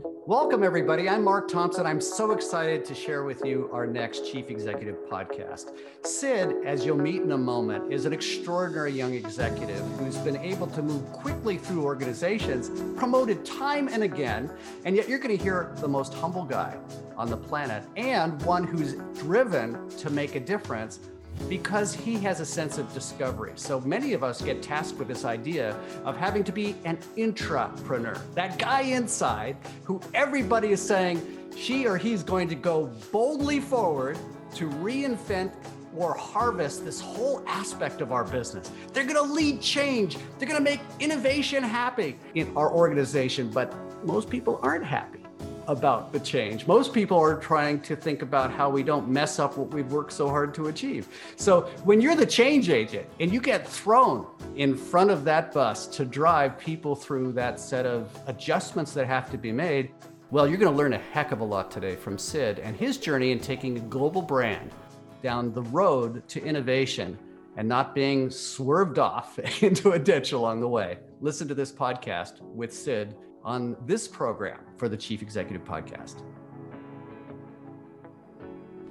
Welcome, everybody. I'm Mark Thompson. I'm so excited to share with you our next Chief Executive podcast. Sid, as you'll meet in a moment, is an extraordinary young executive who's been able to move quickly through organizations, promoted time and again, and yet you're going to hear the most humble guy on the planet and one who's driven to make a difference because he has a sense of discovery. So many of us get tasked with this idea of having to be an intrapreneur, that guy inside who everybody is saying she or he's going to go boldly forward to reinvent or harvest this whole aspect of our business. They're going to lead change. They're going to make innovation happy in our organization, but most people aren't happy about the change. Most people are trying to think about how we don't mess up what we've worked so hard to achieve. So when you're the change agent and you get thrown in front of that bus to drive people through that set of adjustments that have to be made, well, you're going to learn a heck of a lot today from Sid and his journey in taking a global brand down the road to innovation and not being swerved off into a ditch along the way. Listen to this podcast with Sid on this program for the Chief Executive Podcast.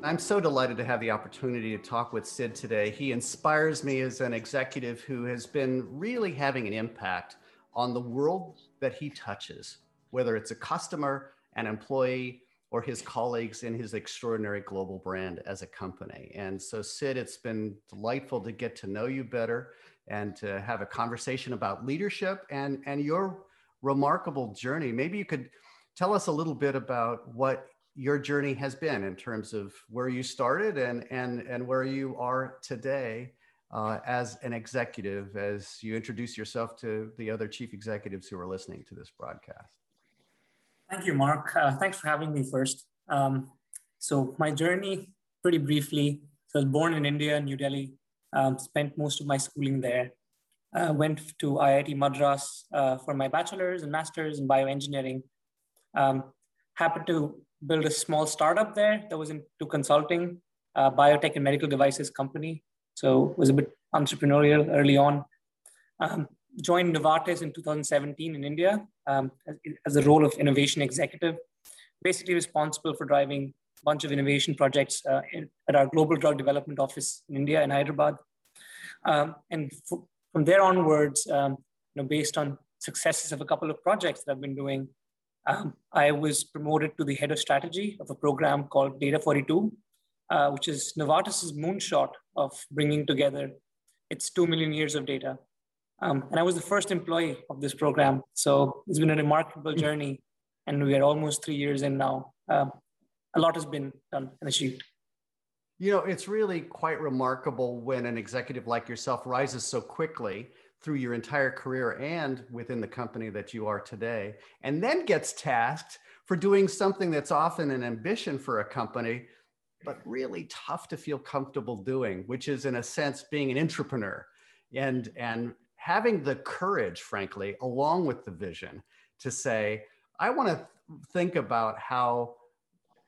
I'm so delighted to have the opportunity to talk with Sid today. He inspires me as an executive who has been really having an impact on the world that he touches, whether it's a customer, an employee, or his colleagues in his extraordinary global brand as a company. And so, Sid, it's been delightful to get to know you better and to have a conversation about leadership and, and your remarkable journey. Maybe you could tell us a little bit about what your journey has been in terms of where you started and and and where you are today uh, as an executive as you introduce yourself to the other chief executives who are listening to this broadcast. Thank you mark. Uh, thanks for having me first. Um, so my journey pretty briefly so i was born in india new delhi um, spent most of my schooling there uh, went to IIT Madras uh, for my bachelor's and master's in bioengineering. Um, happened to build a small startup there that was into consulting, uh, biotech and medical devices company. So was a bit entrepreneurial early on. Um, joined Novartis in 2017 in India um, as, as a role of innovation executive, basically responsible for driving bunch of innovation projects uh, in, at our global drug development office in India in Hyderabad. Um, and from there onwards, um, you know, based on successes of a couple of projects that I've been doing, um, I was promoted to the head of strategy of a program called Data 42, uh, which is Novartis's moonshot of bringing together its 2 million years of data. Um, and I was the first employee of this program. So it's been a remarkable hmm. journey. And we are almost three years in now. Um, a lot has been done and achieved. You know, it's really quite remarkable when an executive like yourself rises so quickly through your entire career and within the company that you are today, and then gets tasked for doing something that's often an ambition for a company, but really tough to feel comfortable doing, which is, in a sense, being an entrepreneur and, and having the courage, frankly, along with the vision to say, I want to think about how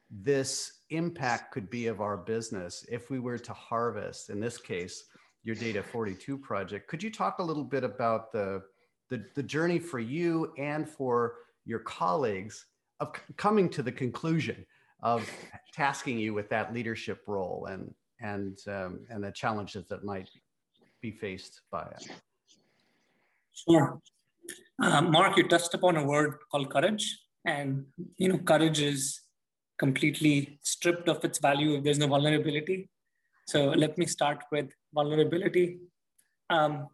this impact could be of our business if we were to harvest, in this case, your Data 42 project. Could you talk a little bit about the, the, the journey for you and for your colleagues of coming to the conclusion of tasking you with that leadership role and, and, um, and the challenges that might be faced by it? Sure. Uh, Mark, you touched upon a word called courage. And, you know, courage is completely stripped of its value if there's no vulnerability. So let me start with vulnerability. Um,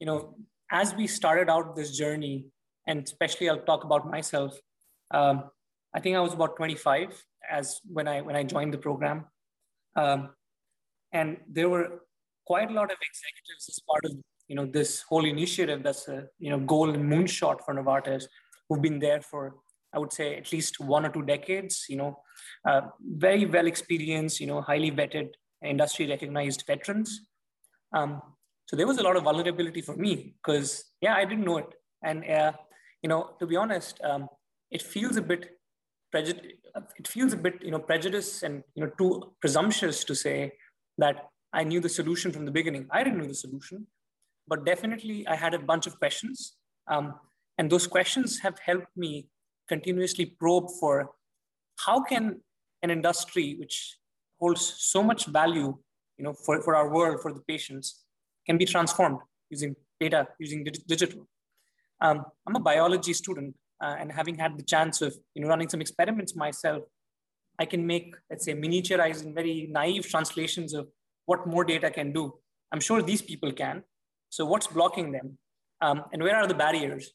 you know, as we started out this journey, and especially I'll talk about myself. Um, I think I was about 25 as when I when I joined the program, um, and there were quite a lot of executives as part of you know this whole initiative. That's a you know goal and moonshot for Novartis, who've been there for I would say at least one or two decades, you know, uh, very well experienced, you know, highly vetted, industry recognized veterans. Um, so there was a lot of vulnerability for me because, yeah, I didn't know it. And, uh, you know, to be honest, um, it feels a bit prejudice. It feels a bit, you know, prejudice and, you know, too presumptuous to say that I knew the solution from the beginning. I didn't know the solution, but definitely I had a bunch of questions. Um, and those questions have helped me continuously probe for how can an industry which holds so much value, you know, for, for our world, for the patients, can be transformed using data, using digital. Um, I'm a biology student, uh, and having had the chance of you know running some experiments myself, I can make let's say miniaturized and very naive translations of what more data can do. I'm sure these people can. So what's blocking them, um, and where are the barriers?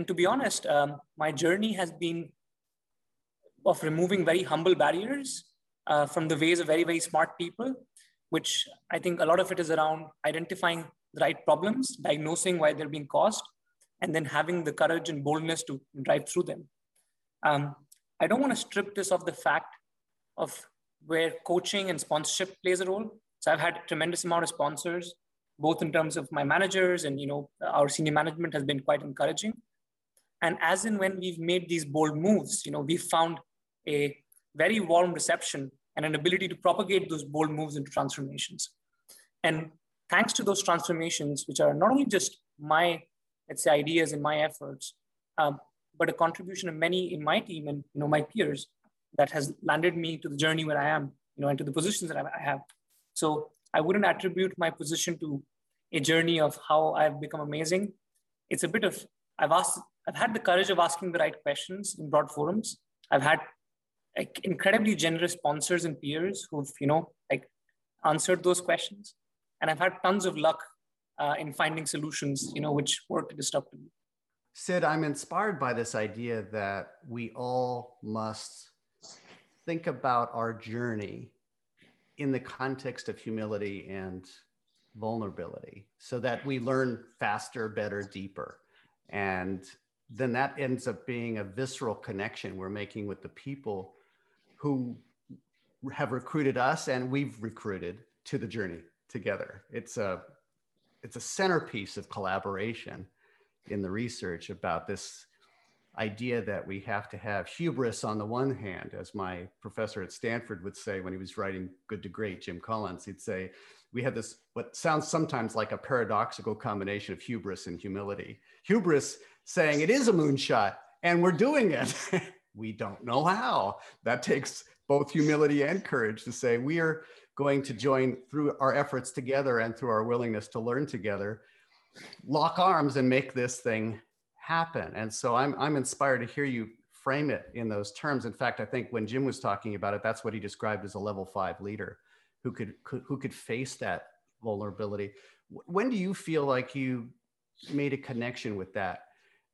And to be honest, um, my journey has been of removing very humble barriers uh, from the ways of very very smart people, which I think a lot of it is around identifying the right problems, diagnosing why they're being caused, and then having the courage and boldness to drive through them. Um, I don't want to strip this of the fact of where coaching and sponsorship plays a role. So I've had a tremendous amount of sponsors, both in terms of my managers and you know our senior management has been quite encouraging. And as in when we've made these bold moves, you know, we've found a very warm reception and an ability to propagate those bold moves into transformations. And thanks to those transformations, which are not only just my, let's say, ideas and my efforts, um, but a contribution of many in my team and you know my peers that has landed me to the journey where I am, you know, and to the positions that I have. So I wouldn't attribute my position to a journey of how I've become amazing. It's a bit of I've asked, I've had the courage of asking the right questions in broad forums. I've had like incredibly generous sponsors and peers who've you know like answered those questions and I've had tons of luck uh, in finding solutions, you know, which work disruptively. Sid, I'm inspired by this idea that we all must think about our journey in the context of humility and vulnerability so that we learn faster, better, deeper. And then that ends up being a visceral connection we're making with the people who have recruited us and we've recruited to the journey together. It's a it's a centerpiece of collaboration in the research about this idea that we have to have hubris on the one hand, as my professor at Stanford would say when he was writing Good to Great, Jim Collins, he'd say, we have this, what sounds sometimes like a paradoxical combination of hubris and humility. Hubris saying it is a moonshot and we're doing it. we don't know how. That takes both humility and courage to say we are going to join through our efforts together and through our willingness to learn together, lock arms and make this thing happen. And so I'm, I'm inspired to hear you frame it in those terms. In fact, I think when Jim was talking about it, that's what he described as a level five leader who could, could who could face that vulnerability. When do you feel like you made a connection with that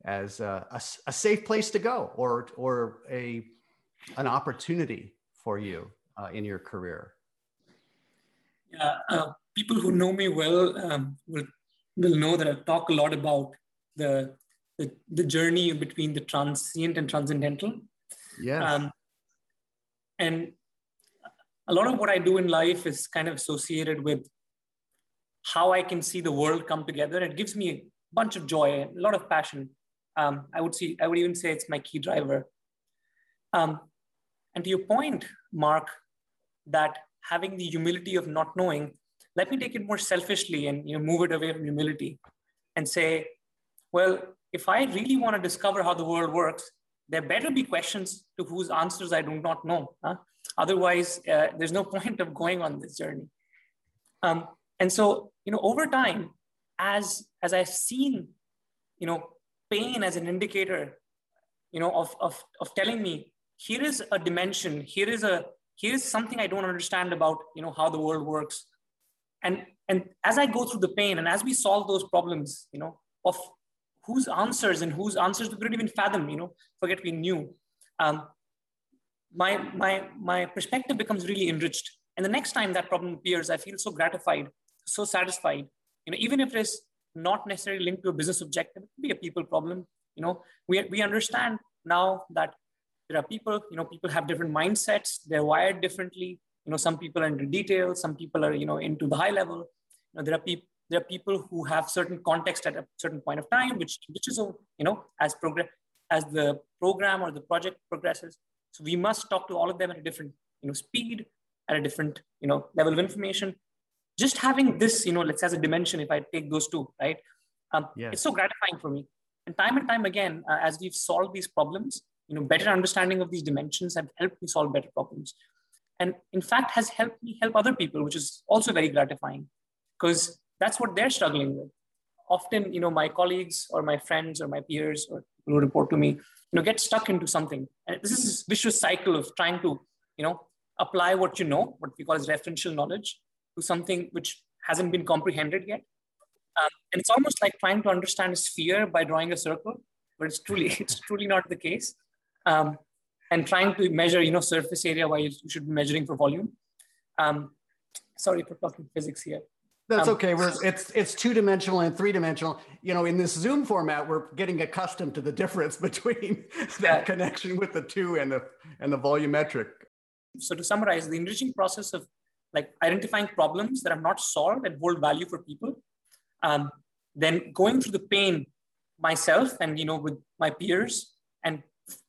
as a, a, a safe place to go or, or a, an opportunity for you uh, in your career? Yeah, uh, people who know me well um, will will know that I talk a lot about the the, the journey between the transient and transcendental. Yeah. Um, and a lot of what I do in life is kind of associated with how I can see the world come together. It gives me a bunch of joy, a lot of passion. Um, I would see, I would even say it's my key driver. Um, and to your point, Mark, that having the humility of not knowing, let me take it more selfishly and you know, move it away from humility and say, well, if I really want to discover how the world works, there better be questions to whose answers I do not know. Huh? Otherwise, uh, there's no point of going on this journey. Um, and so, you know, over time, as as I've seen, you know, pain as an indicator, you know, of of of telling me here is a dimension, here is a here's something I don't understand about you know how the world works. And and as I go through the pain and as we solve those problems, you know, of whose answers and whose answers we couldn't even fathom, you know, forget we knew. Um, my my my perspective becomes really enriched. And the next time that problem appears, I feel so gratified, so satisfied. You know, even if it is not necessarily linked to a business objective, it could be a people problem. You know, we, we understand now that there are people you know people have different mindsets they're wired differently you know some people are into detail some people are you know into the high level you know there are people there are people who have certain context at a certain point of time which which is you know as progress as the program or the project progresses so we must talk to all of them at a different you know speed at a different you know level of information just having this you know let's say as a dimension if i take those two right um, yes. it's so gratifying for me and time and time again uh, as we've solved these problems you know, better understanding of these dimensions have helped me solve better problems. And in fact, has helped me help other people, which is also very gratifying because that's what they're struggling with. Often, you know, my colleagues or my friends or my peers or who report to me, you know, get stuck into something. And this is this vicious cycle of trying to, you know, apply what you know, what we call as referential knowledge, to something which hasn't been comprehended yet. Um, and it's almost like trying to understand a sphere by drawing a circle, but it's truly it's truly not the case. Um, and trying to measure, you know, surface area while you should be measuring for volume. Um, sorry for talking physics here. That's um, okay. We're, it's it's two dimensional and three dimensional. You know, in this Zoom format, we're getting accustomed to the difference between that connection with the two and the and the volumetric. So to summarize, the enriching process of like identifying problems that are not solved and hold value for people, um, then going through the pain myself and you know with my peers, and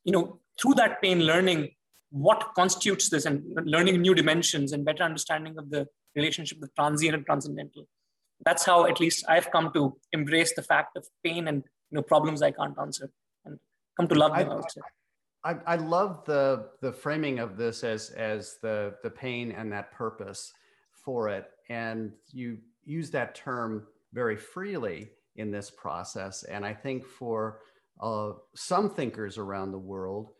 you know through that pain, learning what constitutes this and learning new dimensions and better understanding of the relationship with transient and transcendental. That's how at least I've come to embrace the fact of pain and you know problems I can't answer and come to love them. I, I. I, I love the the framing of this as as the the pain and that purpose for it, and you use that term very freely in this process. And I think for uh, some thinkers around the world,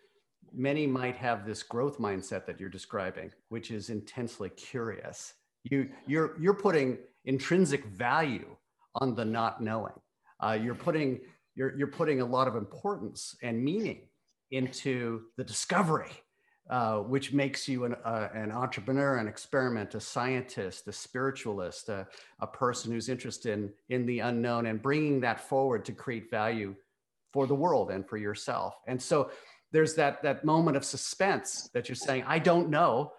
many might have this growth mindset that you're describing, which is intensely curious. You you're you're putting intrinsic value on the not knowing. Uh, you're putting you're you're putting a lot of importance and meaning into the discovery, uh, which makes you an, uh, an entrepreneur, an experiment, a scientist, a spiritualist, a, a person who's interested in, in the unknown and bringing that forward to create value for the world and for yourself. And so there's that, that moment of suspense that you're saying, I don't know.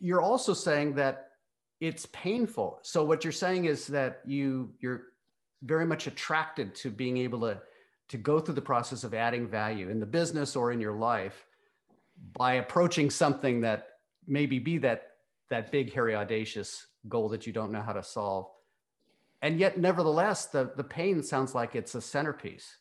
You're also saying that it's painful. So what you're saying is that you, you're very much attracted to being able to to go through the process of adding value in the business or in your life by approaching something that maybe be that that big hairy audacious goal that you don't know how to solve and yet nevertheless the the pain sounds like it's a centerpiece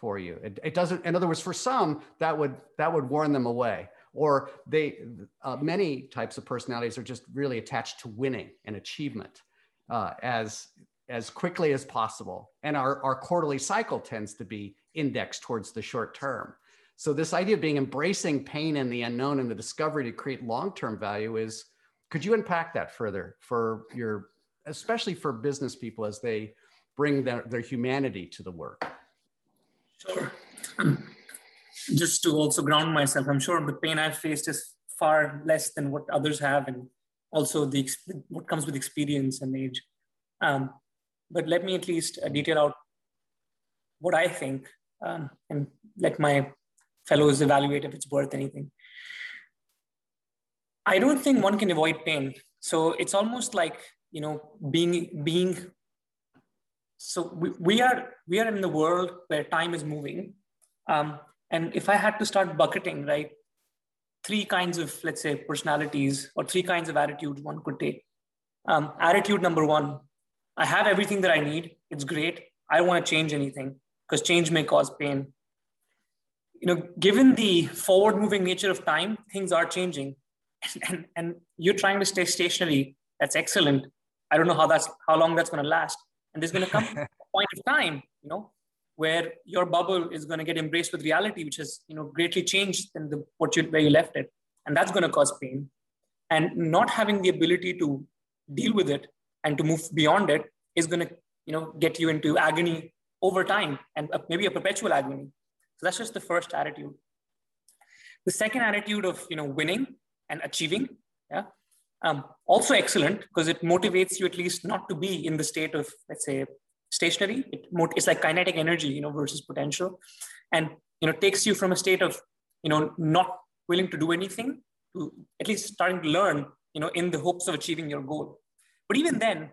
for you it, it doesn't in other words for some that would that would warn them away or they uh, many types of personalities are just really attached to winning and achievement uh, as as quickly as possible. And our, our quarterly cycle tends to be indexed towards the short term. So this idea of being embracing pain and the unknown and the discovery to create long-term value is, could you unpack that further for your, especially for business people as they bring their, their humanity to the work? Sure. Just to also ground myself, I'm sure the pain I've faced is far less than what others have and also the what comes with experience and age. Um, but let me at least uh, detail out what I think um, and let my fellows evaluate if it's worth anything. I don't think one can avoid pain. So it's almost like you know being being. So we, we are we are in the world where time is moving, um, and if I had to start bucketing right, three kinds of let's say personalities or three kinds of attitudes one could take. Um, attitude number one I have everything that I need. It's great. I don't want to change anything because change may cause pain. You know, given the forward moving nature of time, things are changing. And, and you're trying to stay stationary. That's excellent. I don't know how that's how long that's going to last. And there's going to come a point of time, you know, where your bubble is going to get embraced with reality, which has, you know, greatly changed than the what you where you left it. And that's going to cause pain. And not having the ability to deal with it and to move beyond it is going to you know get you into agony over time and maybe a perpetual agony so that's just the first attitude the second attitude of you know winning and achieving yeah um, also excellent because it motivates you at least not to be in the state of let's say stationary it, it's like kinetic energy you know versus potential and you know takes you from a state of you know not willing to do anything to at least starting to learn you know in the hopes of achieving your goal but even then,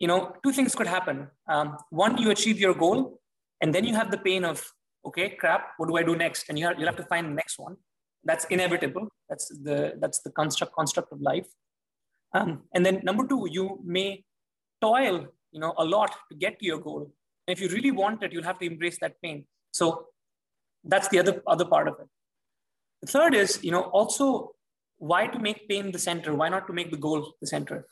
you know, two things could happen. Um, one, you achieve your goal, and then you have the pain of, okay, crap, what do I do next? And you have, you'll have to find the next one. That's inevitable. That's the that's the construct construct of life. Um, and then number two, you may toil, you know, a lot to get to your goal. And if you really want it, you'll have to embrace that pain. So that's the other other part of it. The third is, you know, also why to make pain the center? Why not to make the goal the center?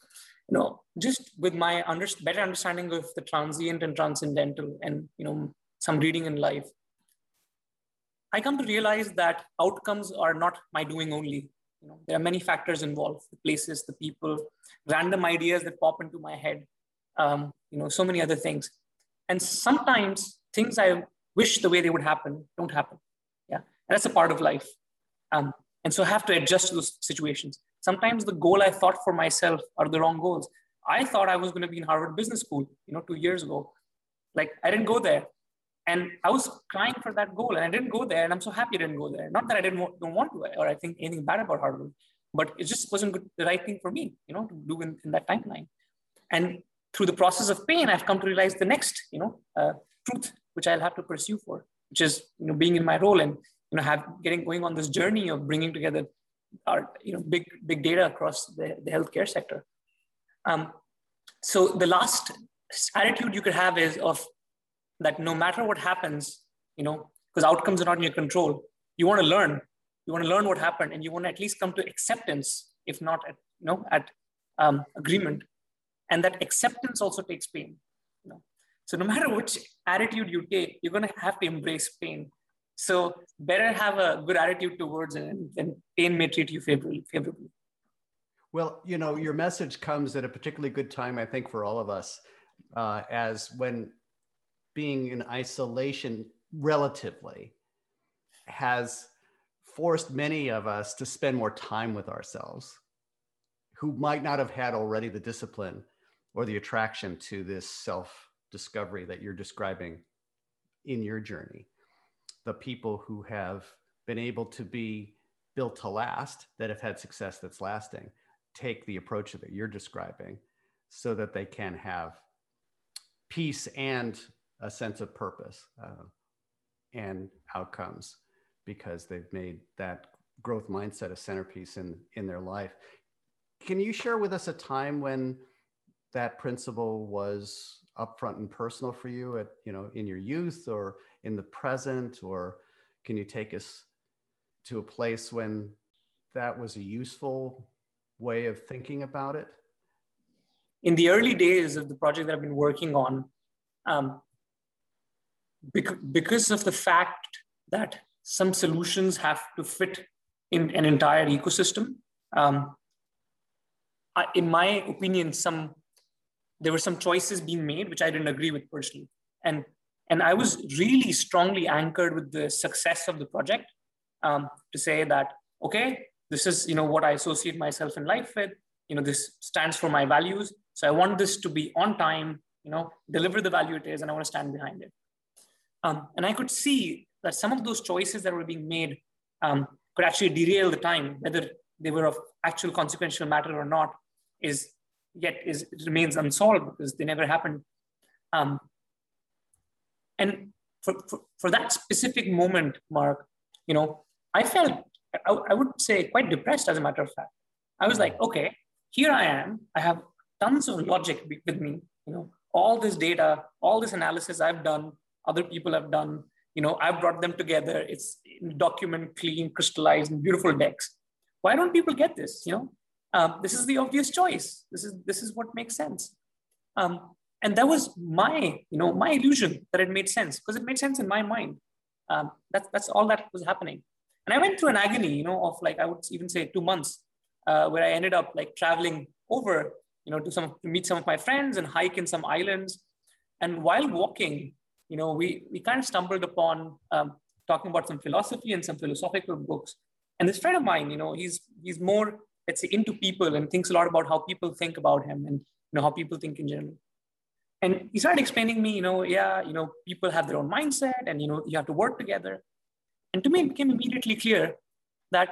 You know, just with my under, better understanding of the transient and transcendental and, you know, some reading in life, I come to realize that outcomes are not my doing only. You know, there are many factors involved: the places, the people, random ideas that pop into my head. Um, you know, so many other things. And sometimes things I wish the way they would happen don't happen. Yeah, and that's a part of life. Um, and so I have to adjust to those situations. Sometimes the goal I thought for myself are the wrong goals. I thought I was going to be in Harvard Business School, you know, two years ago. Like I didn't go there. And I was crying for that goal and I didn't go there. And I'm so happy I didn't go there. Not that I didn't want, don't want to or I think anything bad about Harvard, but it just wasn't good, the right thing for me, you know, to do in, in that timeline. And through the process of pain, I've come to realize the next, you know, uh, truth, which I'll have to pursue for, which is, you know, being in my role and, you know, have getting going on this journey of bringing together our, you know, big, big data across the, the healthcare sector. Um, so the last attitude you could have is of that no matter what happens, you know, because outcomes are not in your control, you want to learn. You want to learn what happened, and you want to at least come to acceptance, if not at you know at um, agreement. And that acceptance also takes pain. You know? So no matter which attitude you take, you're going to have to embrace pain. So better have a good attitude towards it, and, and pain may treat you favorably. favorably. Well, you know, your message comes at a particularly good time, I think, for all of us, uh, as when being in isolation relatively has forced many of us to spend more time with ourselves who might not have had already the discipline or the attraction to this self discovery that you're describing in your journey. The people who have been able to be built to last, that have had success that's lasting, take the approach that you're describing so that they can have peace and a sense of purpose uh, and outcomes because they've made that growth mindset a centerpiece in in their life. Can you share with us a time when that principle was upfront and personal for you at you know in your youth or in the present or can you take us to a place when that was a useful way of thinking about it in the early days of the project that i've been working on um, because of the fact that some solutions have to fit in an entire ecosystem. Um, I, in my opinion, some there were some choices being made which I didn't agree with personally, and and I was really strongly anchored with the success of the project um, to say that okay, this is you know what I associate myself in life with. You know, this stands for my values. So I want this to be on time. You know, deliver the value it is, and I want to stand behind it. Um, and I could see that some of those choices that were being made um, could actually derail the time, whether they were of actual consequential matter or not, is yet is remains unsolved because they never happened. Um, and for, for, for, that specific moment, Mark, you know, I felt I, I would say quite depressed as a matter of fact. I was like, okay, here I am. I have tons of logic with me, you know, all this data, all this analysis I've done, other people have done. You know, I've brought them together. It's document clean, crystallized, and beautiful decks. Why don't people get this? You know, um, this is the obvious choice. This is this is what makes sense. Um, and that was my, you know, my illusion that it made sense because it made sense in my mind. Um, that's that's all that was happening. And I went through an agony, you know, of like I would even say two months, uh, where I ended up like traveling over, you know, to some to meet some of my friends and hike in some islands. And while walking, you know, we, we kind of stumbled upon um, talking about some philosophy and some philosophical books. And this friend of mine, you know, he's, he's more, let's say, into people and thinks a lot about how people think about him and, you know, how people think in general. And he started explaining me, you know, yeah, you know, people have their own mindset and, you know, you have to work together. And to me, it became immediately clear that,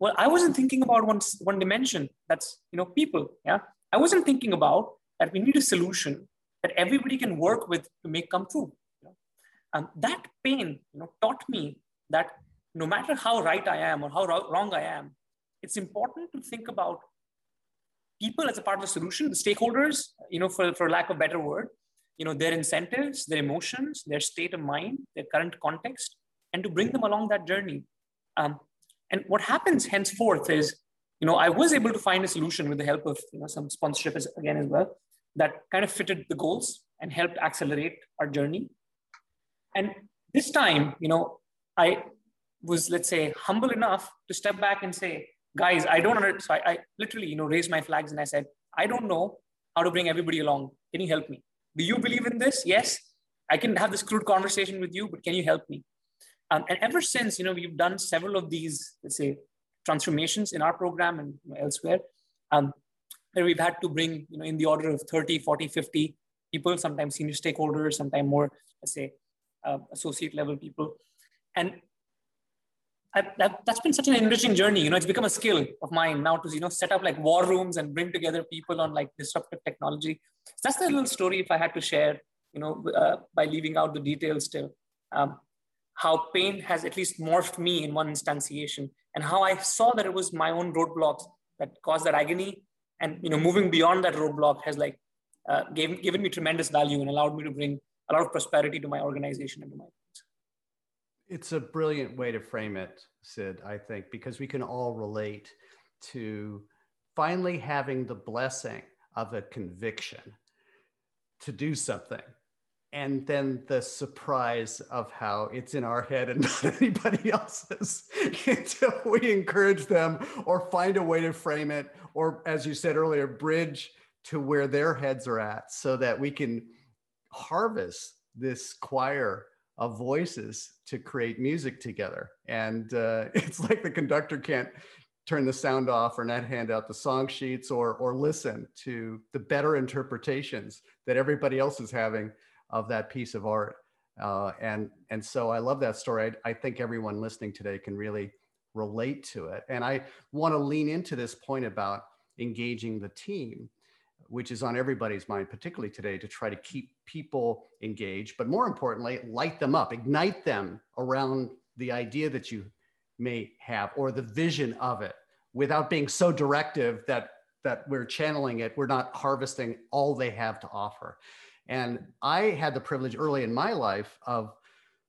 well, I wasn't thinking about one, one dimension that's, you know, people. Yeah. I wasn't thinking about that we need a solution that everybody can work with to make come true. And that pain you know, taught me that no matter how right I am or how wrong I am, it's important to think about people as a part of the solution, the stakeholders, you know, for, for lack of better word, you know, their incentives, their emotions, their state of mind, their current context, and to bring them along that journey. Um, And what happens henceforth is, you know, I was able to find a solution with the help of you know some sponsorship as, again as well that kind of fitted the goals and helped accelerate our journey. And this time, you know, I was let's say humble enough to step back and say, guys, I don't understand. So I, I literally, you know, raised my flags and I said, I don't know how to bring everybody along. Can you help me? Do you believe in this? Yes. I can have this crude conversation with you, but can you help me? Um, and ever since, you know, we've done several of these, let's say, transformations in our program and know, elsewhere, um, where we've had to bring, you know, in the order of 30, 40, 50 people, sometimes senior stakeholders, sometimes more, let's say, uh, associate level people. And I, that, has been such an enriching journey. You know, it's become a skill of mine now to you know set up like war rooms and bring together people on like disruptive technology. So that's the little story if I had to share. You know, uh, by leaving out the details still, um, how pain has at least morphed me in one instantiation, and how I saw that it was my own roadblocks that caused that agony, and you know, moving beyond that roadblock has like uh, gave, given me tremendous value and allowed me to bring lot of prosperity to my organization and to my it's a brilliant way to frame it, Sid, I think, because we can all relate to finally having the blessing of a conviction to do something. And then the surprise of how it's in our head and not anybody else's until we encourage them or find a way to frame it, or as you said earlier, bridge to where their heads are at so that we can harvest this choir of voices to create music together. And uh, it's like the conductor can't turn the sound off or not hand out the song sheets or or listen to the better interpretations that everybody else is having of that piece of art. Uh, and and so I love that story. I, I think everyone listening today can really relate to it. And I want to lean into this point about engaging the team which is on everybody's mind, particularly today, to try to keep people engaged, but more importantly, light them up, ignite them around the idea that you may have or the vision of it without being so directive that that we're channeling it. We're not harvesting all they have to offer. And i had the privilege early in my life of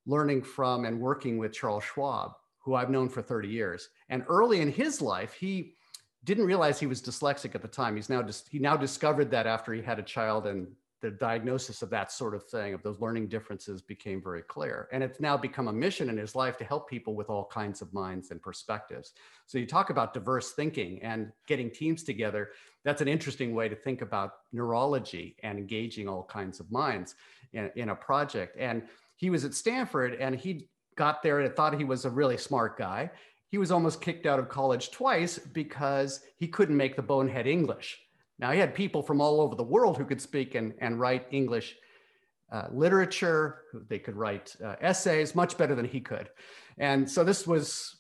learning from and working with charles schwab who i've known for 30 years. And early in his life he didn't realize he was dyslexic at the time. He's now just he now discovered that after he had a child and the diagnosis of that sort of thing, of those learning differences became very clear. And it's now become a mission in his life to help people with all kinds of minds and perspectives. So you talk about diverse thinking and getting teams together. That's an interesting way to think about neurology and engaging all kinds of minds in, in a project. And he was at Stanford and he got there and thought he was a really smart guy he was almost kicked out of college twice because he couldn't make the bonehead English. Now, he had people from all over the world who could speak and, and write English uh, literature, they could write uh, essays much better than he could. And so this was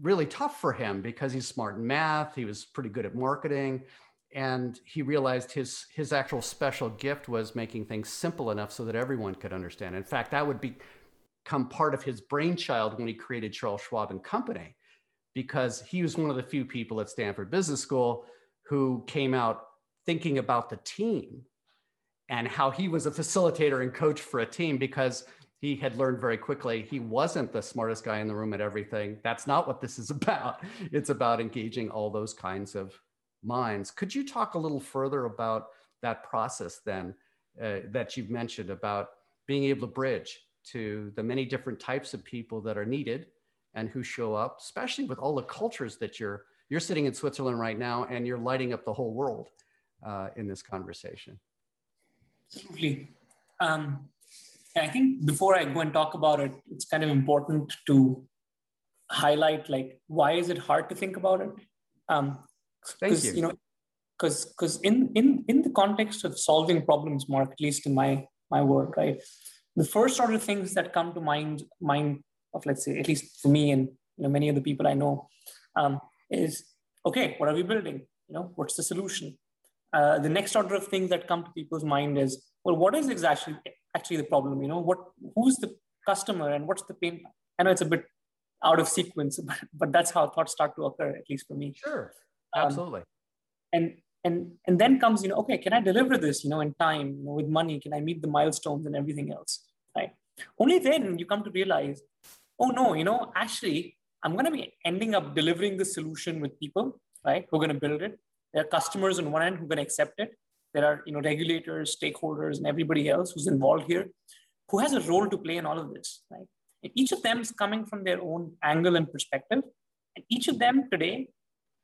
really tough for him because he's smart in math, he was pretty good at marketing. And he realized his, his actual special gift was making things simple enough so that everyone could understand. In fact, that would become part of his brainchild when he created Charles Schwab and Company because he was one of the few people at Stanford Business School who came out thinking about the team and how he was a facilitator and coach for a team because he had learned very quickly he wasn't the smartest guy in the room at everything. That's not what this is about. It's about engaging all those kinds of minds. Could you talk a little further about that process then uh, that you've mentioned about being able to bridge to the many different types of people that are needed and who show up, especially with all the cultures that you're you're sitting in Switzerland right now and you're lighting up the whole world uh, in this conversation. Absolutely. Um, I think before I go and talk about it, it's kind of important to highlight like why is it hard to think about it? Um, Thank you. You know, because because in in in the context of solving problems, Mark, at least in my my work, right, the first order things that come to mind mind of let's say at least for me and you know many of the people I know um, is okay what are we building? You know what's the solution? Uh, the next order of things that come to people's mind is well what is exactly actually the problem? You know what who's the customer and what's the pain I know it's a bit out of sequence but, but that's how thoughts start to occur at least for me. Sure. Um, absolutely. um, and and and then comes you know okay can i deliver this you know in time you know, with money? Can i meet the milestones and everything else right? Only then you come to realize oh no, you know, actually, I'm going to be ending up delivering the solution with people, right? Who are going to build it. There are customers on one end who are going to accept it. There are you know regulators, stakeholders, and everybody else who's involved here, who has a role to play in all of this, right? And each of them is coming from their own angle and perspective, and each of them today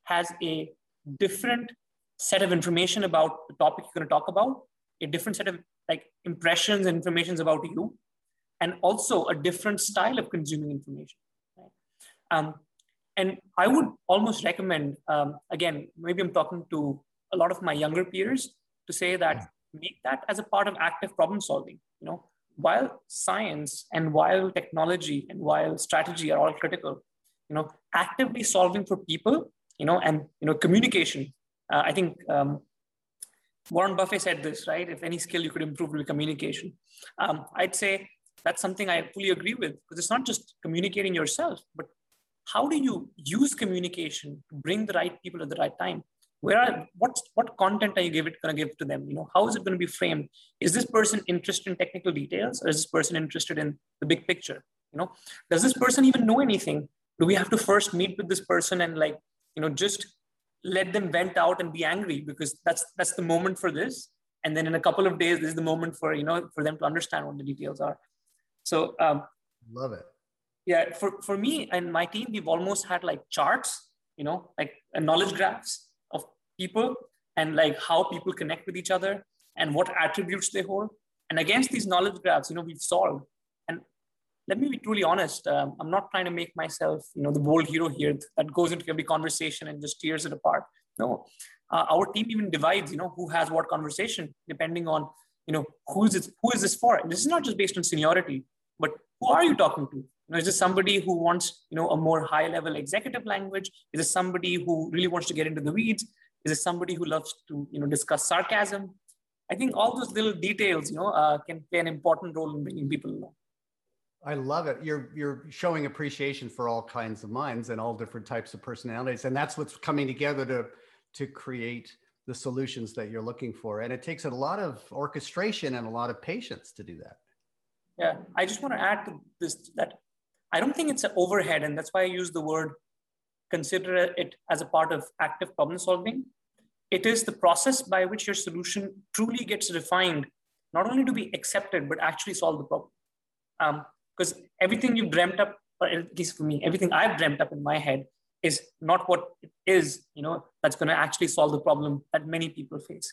has a different set of information about the topic you're going to talk about, a different set of like impressions and informations about you, and also a different style of consuming information. Right? Um, and I would almost recommend, um, again, maybe I'm talking to a lot of my younger peers to say that make that as a part of active problem solving. You know, while science and while technology and while strategy are all critical, you know, actively solving for people, you know, and you know, communication. Uh, I think um, Warren Buffett said this, right? If any skill you could improve would be communication. Um, I'd say that's something I fully agree with because it's not just communicating yourself, but how do you use communication to bring the right people at the right time? Where are what what content are you give it going to give to them? You know, how is it going to be framed? Is this person interested in technical details, or is this person interested in the big picture? You know, does this person even know anything? Do we have to first meet with this person and like you know just let them vent out and be angry because that's that's the moment for this and then in a couple of days this is the moment for you know for them to understand what the details are so um, love it yeah for, for me and my team we've almost had like charts you know like knowledge graphs of people and like how people connect with each other and what attributes they hold and against these knowledge graphs you know we've solved And let me be truly honest. Um, I'm not trying to make myself, you know, the bold hero here that goes into every conversation and just tears it apart. No, uh, our team even divides, you know, who has what conversation depending on, you know, who is this, who is this for? And this is not just based on seniority, but who are you talking to? You know, is this somebody who wants, you know, a more high level executive language? Is this somebody who really wants to get into the weeds? Is it somebody who loves to, you know, discuss sarcasm? I think all those little details, you know, uh, can play an important role in bringing people along. I love it. You're you're showing appreciation for all kinds of minds and all different types of personalities, and that's what's coming together to to create the solutions that you're looking for. And it takes a lot of orchestration and a lot of patience to do that. Yeah, I just want to add to this that I don't think it's an overhead, and that's why I use the word consider it as a part of active problem solving. It is the process by which your solution truly gets refined, not only to be accepted, but actually solve the problem. Um, because everything you've dreamt up or at least for me everything i've dreamt up in my head is not what it is you know that's going to actually solve the problem that many people face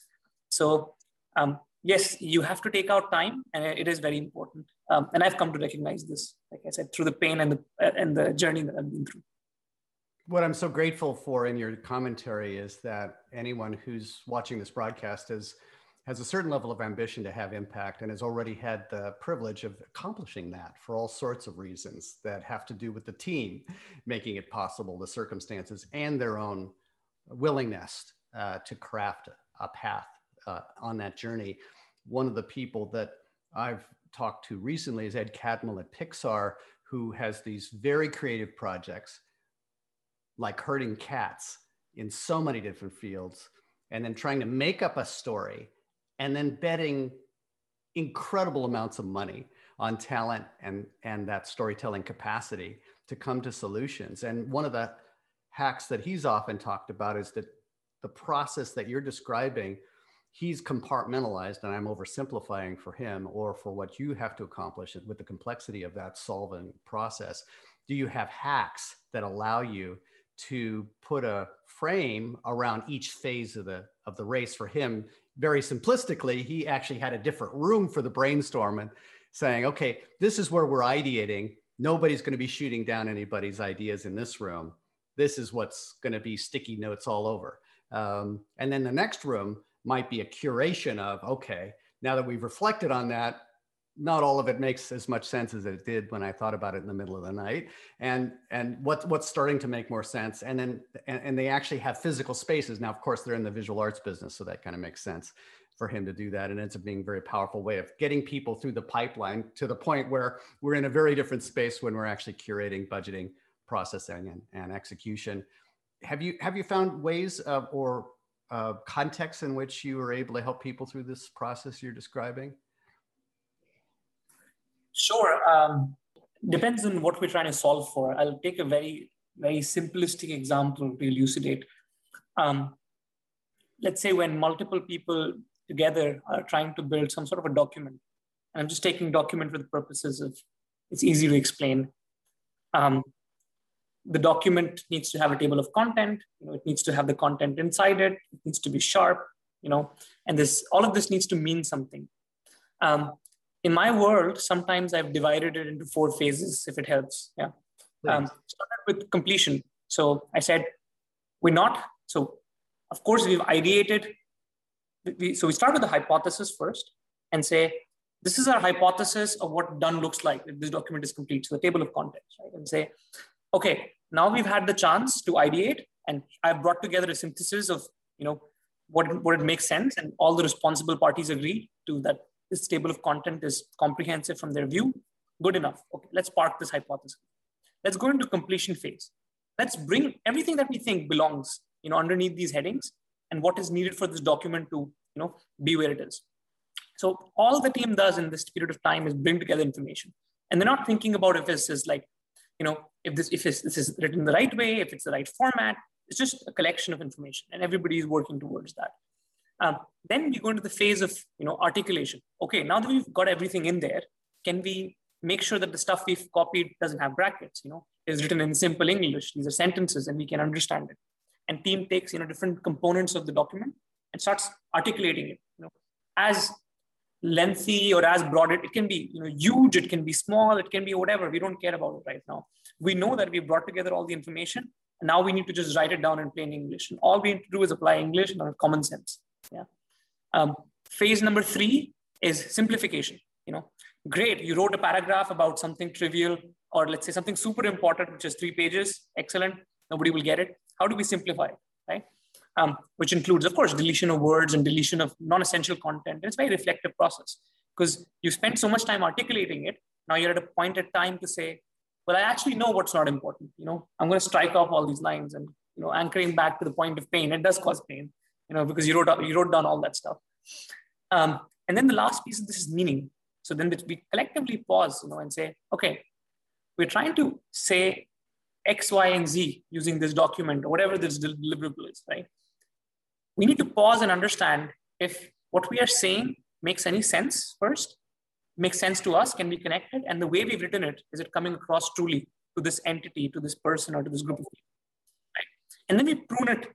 so um, yes you have to take out time and it is very important. Um, and i've come to recognize this like i said through the pain and the and the journey that i've been through. What i'm so grateful for in your commentary is that anyone who's watching this broadcast is has a certain level of ambition to have impact and has already had the privilege of accomplishing that for all sorts of reasons that have to do with the team making it possible, the circumstances, and their own willingness uh, to craft a path uh, on that journey. One of the people that I've talked to recently is Ed Catmull at Pixar, who has these very creative projects like herding cats in so many different fields and then trying to make up a story and then betting incredible amounts of money on talent and, and that storytelling capacity to come to solutions. And one of the hacks that he's often talked about is that the process that you're describing, he's compartmentalized, and I'm oversimplifying for him or for what you have to accomplish with the complexity of that solving process. Do you have hacks that allow you to put a frame around each phase of the of the race for him very simplistically, he actually had a different room for the brainstorm and saying, okay, this is where we're ideating. Nobody's going to be shooting down anybody's ideas in this room. This is what's going to be sticky notes all over. Um, and then the next room might be a curation of, okay, now that we've reflected on that, not all of it makes as much sense as it did when I thought about it in the middle of the night. And and what what's starting to make more sense. And then and, and they actually have physical spaces. Now, of course, they're in the visual arts business, so that kind of makes sense for him to do that. And ends up being a very powerful way of getting people through the pipeline to the point where we're in a very different space when we're actually curating, budgeting, processing, and, and execution. Have you have you found ways of, or uh, contexts in which you were able to help people through this process you're describing? Sure. Um, depends on what we're trying to solve for. I'll take a very, very simplistic example to elucidate. Um, let's say when multiple people together are trying to build some sort of a document. And I'm just taking document for the purposes of it's easy to explain. Um, the document needs to have a table of content. You know, it needs to have the content inside it. It needs to be sharp. You know, and this all of this needs to mean something. Um, in my world, sometimes I've divided it into four phases. If it helps, yeah. Um, started with completion. So I said we're not. So of course we've ideated. We, so we start with the hypothesis first and say this is our hypothesis of what done looks like if this document is complete. So the table of contents, right? And say okay, now we've had the chance to ideate and I've brought together a synthesis of, you know, what, what it makes sense and all the responsible parties agree to that this table of content is comprehensive from their view. Good enough. Okay, let's park this hypothesis. Let's go into completion phase. Let's bring everything that we think belongs, you know, underneath these headings and what is needed for this document to, you know, be where it is. So all the team does in this period of time is bring together information. And they're not thinking about if this is like you know, if this if this is written the right way, if it's the right format, it's just a collection of information, and everybody is working towards that. Um, then we go into the phase of you know articulation. Okay, now that we've got everything in there, can we make sure that the stuff we've copied doesn't have brackets? You know, is written in simple English. These are sentences, and we can understand it. And team takes you know different components of the document and starts articulating it. You know, as lengthy or as broad. It, can be you know huge, it can be small, it can be whatever. We don't care about it right now. We know that we brought together all the information. And now we need to just write it down in plain English. And all we need to do is apply English and common sense. Yeah. Um, phase number three is simplification. You know, great. You wrote a paragraph about something trivial, or let's say something super important, which is three pages. Excellent. Nobody will get it. How do we simplify it? Right um, which includes, of course, deletion of words and deletion of non-essential content. It's a very reflective process because you spend so much time articulating it. Now you're at a point at time to say, well, I actually know what's not important. You know, I'm going to strike off all these lines and, you know, anchoring back to the point of pain. It does cause pain, you know, because you wrote, up, you wrote down all that stuff. Um, and then the last piece of this is meaning. So then we collectively pause, you know, and say, okay, we're trying to say X, Y, and Z using this document or whatever this deliverable is, right? We need to pause and understand if what we are saying makes any sense first, makes sense to us, can be connected, and the way we've written it, is it coming across truly to this entity, to this person, or to this group of people? Right? And then we prune it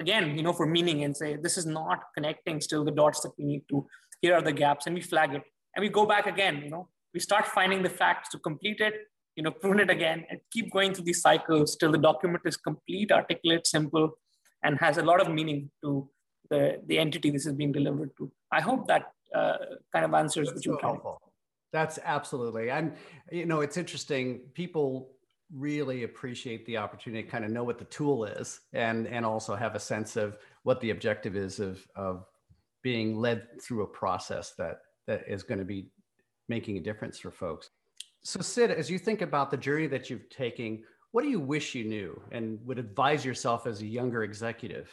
again, you know, for meaning and say, this is not connecting still the dots that we need to. Here are the gaps, and we flag it. And we go back again, you know, we start finding the facts to complete it, you know, prune it again, and keep going through these cycles till the document is complete, articulate, simple, and has a lot of meaning to the, the entity this is being delivered to. I hope that uh, kind of answers That's what you helpful. That's absolutely. And you know, it's interesting. People really appreciate the opportunity to kind of know what the tool is and and also have a sense of what the objective is of of being led through a process that that is going to be making a difference for folks. So Sid, as you think about the journey that you've taken what do you wish you knew and would advise yourself as a younger executive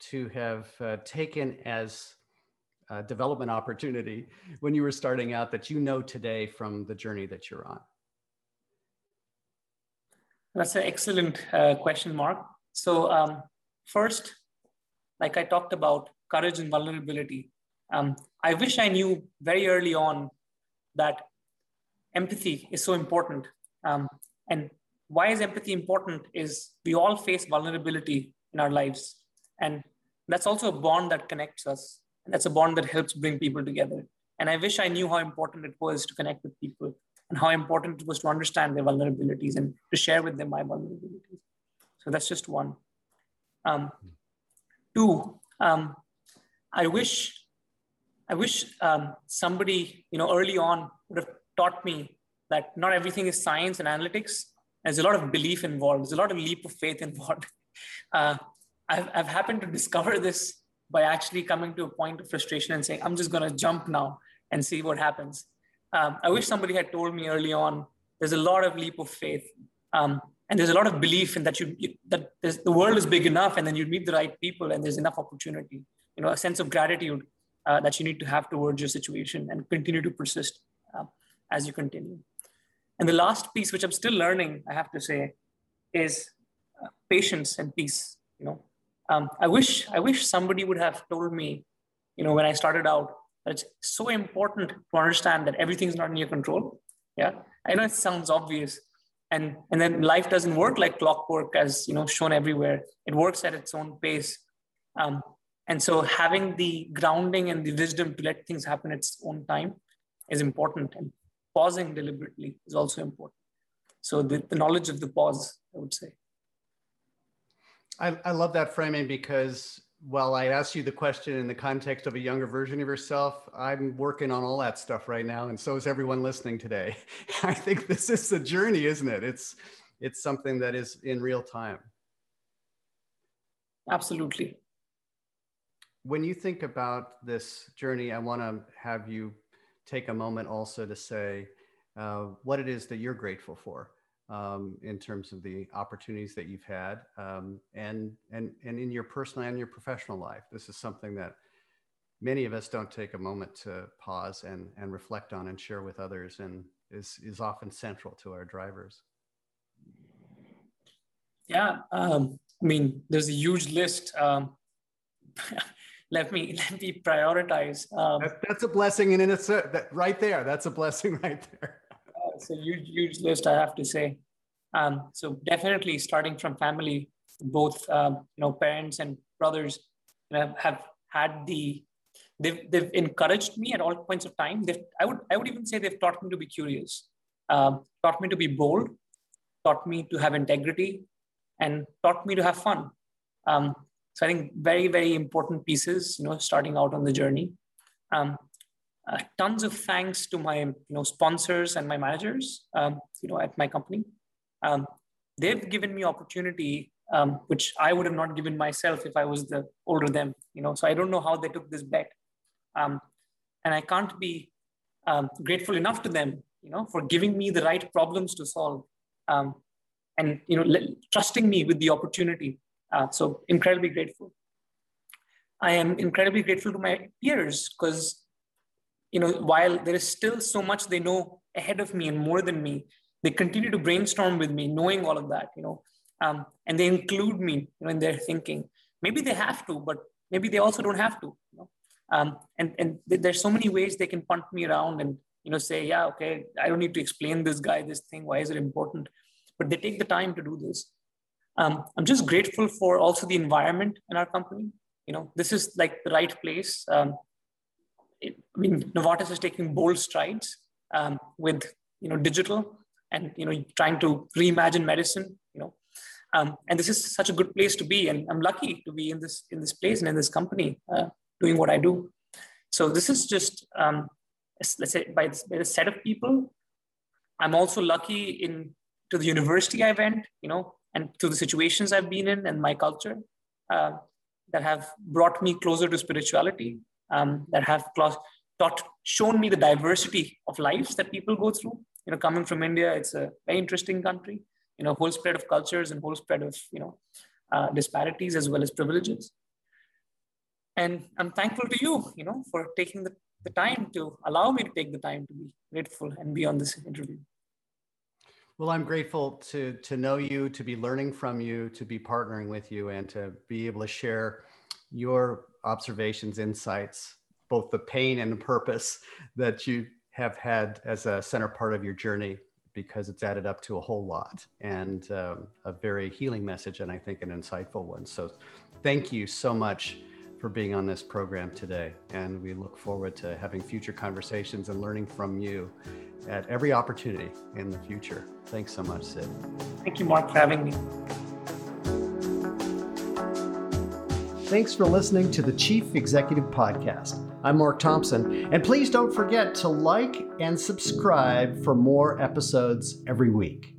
to have uh, taken as a development opportunity when you were starting out that you know today from the journey that you're on? That's an excellent uh, question, Mark. So, um, first, like I talked about courage and vulnerability, um, I wish I knew very early on that empathy is so important. Um, and why is empathy important is we all face vulnerability in our lives. And that's also a bond that connects us. And that's a bond that helps bring people together. And i wish i knew how important it was to connect with people and how important it was to understand their vulnerabilities and to share with them my vulnerabilities. So that's just one. Um, two um, i wish i wish um, somebody you know early on would have taught me that not everything is science and analytics there's a lot of belief involved. There's a lot of leap of faith involved. Uh, I've, I've happened to discover this by actually coming to a point of frustration and saying, I'm just going to jump now and see what happens. Um, I wish somebody had told me early on, there's a lot of leap of faith. Um, and there's a lot of belief in that you, you that the world is big enough and then you meet the right people and there's enough opportunity, you know, a sense of gratitude uh, that you need to have towards your situation and continue to persist uh, as you continue. And the last piece, which I'm still learning, I have to say, is uh, patience and peace. You know, um, I wish I wish somebody would have told me, you know, when I started out, that it's so important to understand that everything's not in your control. Yeah, I know it sounds obvious, and and then life doesn't work like clockwork, as you know, shown everywhere. It works at its own pace. Um, and so having the grounding and the wisdom to let things happen at its own time is important. And pausing deliberately is also important. So the, the knowledge of the pause, I would say. I, I love that framing because while I asked you the question in the context of a younger version of yourself, I'm working on all that stuff right now, and so is everyone listening today. I think this is a journey, isn't it? It's it's something that is in real time. Absolutely when you think about this journey, I want to have you take a moment also to say uh, what it is that you're grateful for um, in terms of the opportunities that you've had um, and, and, and in your personal and your professional life. This is something that many of us don't take a moment to pause and, and reflect on and share with others and is, is often central to our drivers. Yeah, um, I mean, there's a huge list. Um, let me let me prioritize. Um, that's, that's, a blessing in it's that right there. That's a blessing right there. uh, it's a huge huge list, I have to say. Um, so definitely starting from family, both um, you know parents and brothers you know, have had the they've they've encouraged me at all points of time. They've, I would I would even say they've taught me to be curious, um, taught me to be bold, taught me to have integrity, and taught me to have fun. Um, so I think very, very important pieces, you know, starting out on the journey. Um, uh, tons of thanks to my, you know, sponsors and my managers, um, you know, at my company. Um, they've given me opportunity, um, which I would have not given myself if I was the older them, you know, so I don't know how they took this bet. Um, and I can't be um, grateful enough to them, you know, for giving me the right problems to solve and, you know, trusting me with the opportunity uh, so incredibly grateful. I am incredibly grateful to my peers because, you know, while there is still so much they know ahead of me and more than me, they continue to brainstorm with me, knowing all of that, you know, um, and they include me you know, in their thinking. Maybe they have to, but maybe they also don't have to. You know? um, and and there's so many ways they can punt me around and you know say, yeah, okay, I don't need to explain this guy this thing. Why is it important? But they take the time to do this. Um, I'm just grateful for also the environment in our company. You know, this is like the right place. Um, it, I mean, Novartis is taking bold strides um, with you know digital and you know trying to reimagine medicine. You know, um, and this is such a good place to be, and I'm lucky to be in this in this place and in this company uh, doing what I do. So this is just um, let's say by, by the set of people. I'm also lucky in to the university I went. You know, and to the situations I've been in and my culture uh, that have brought me closer to spirituality, um, that have taught, shown me the diversity of lives that people go through. You know, coming from India, it's a very interesting country. You know, whole spread of cultures and whole spread of you know uh, disparities as well as privileges. And I'm thankful to you, you know, for taking the, the time to allow me to take the time to be grateful and be on this interview. Well, I'm grateful to to know you, to be learning from you, to be partnering with you, and to be able to share your observations, insights, both the pain and the purpose that you have had as a center part of your journey, because it's added up to a whole lot and um, a very healing message, and I think an insightful one. So, thank you so much for being on this program today, and we look forward to having future conversations and learning from you at every opportunity in the future. Thanks so much, Sid. Thank you, Mark, for having me. Thanks for listening to the Chief Executive Podcast. I'm Mark Thompson, and please don't forget to like and subscribe for more episodes every week.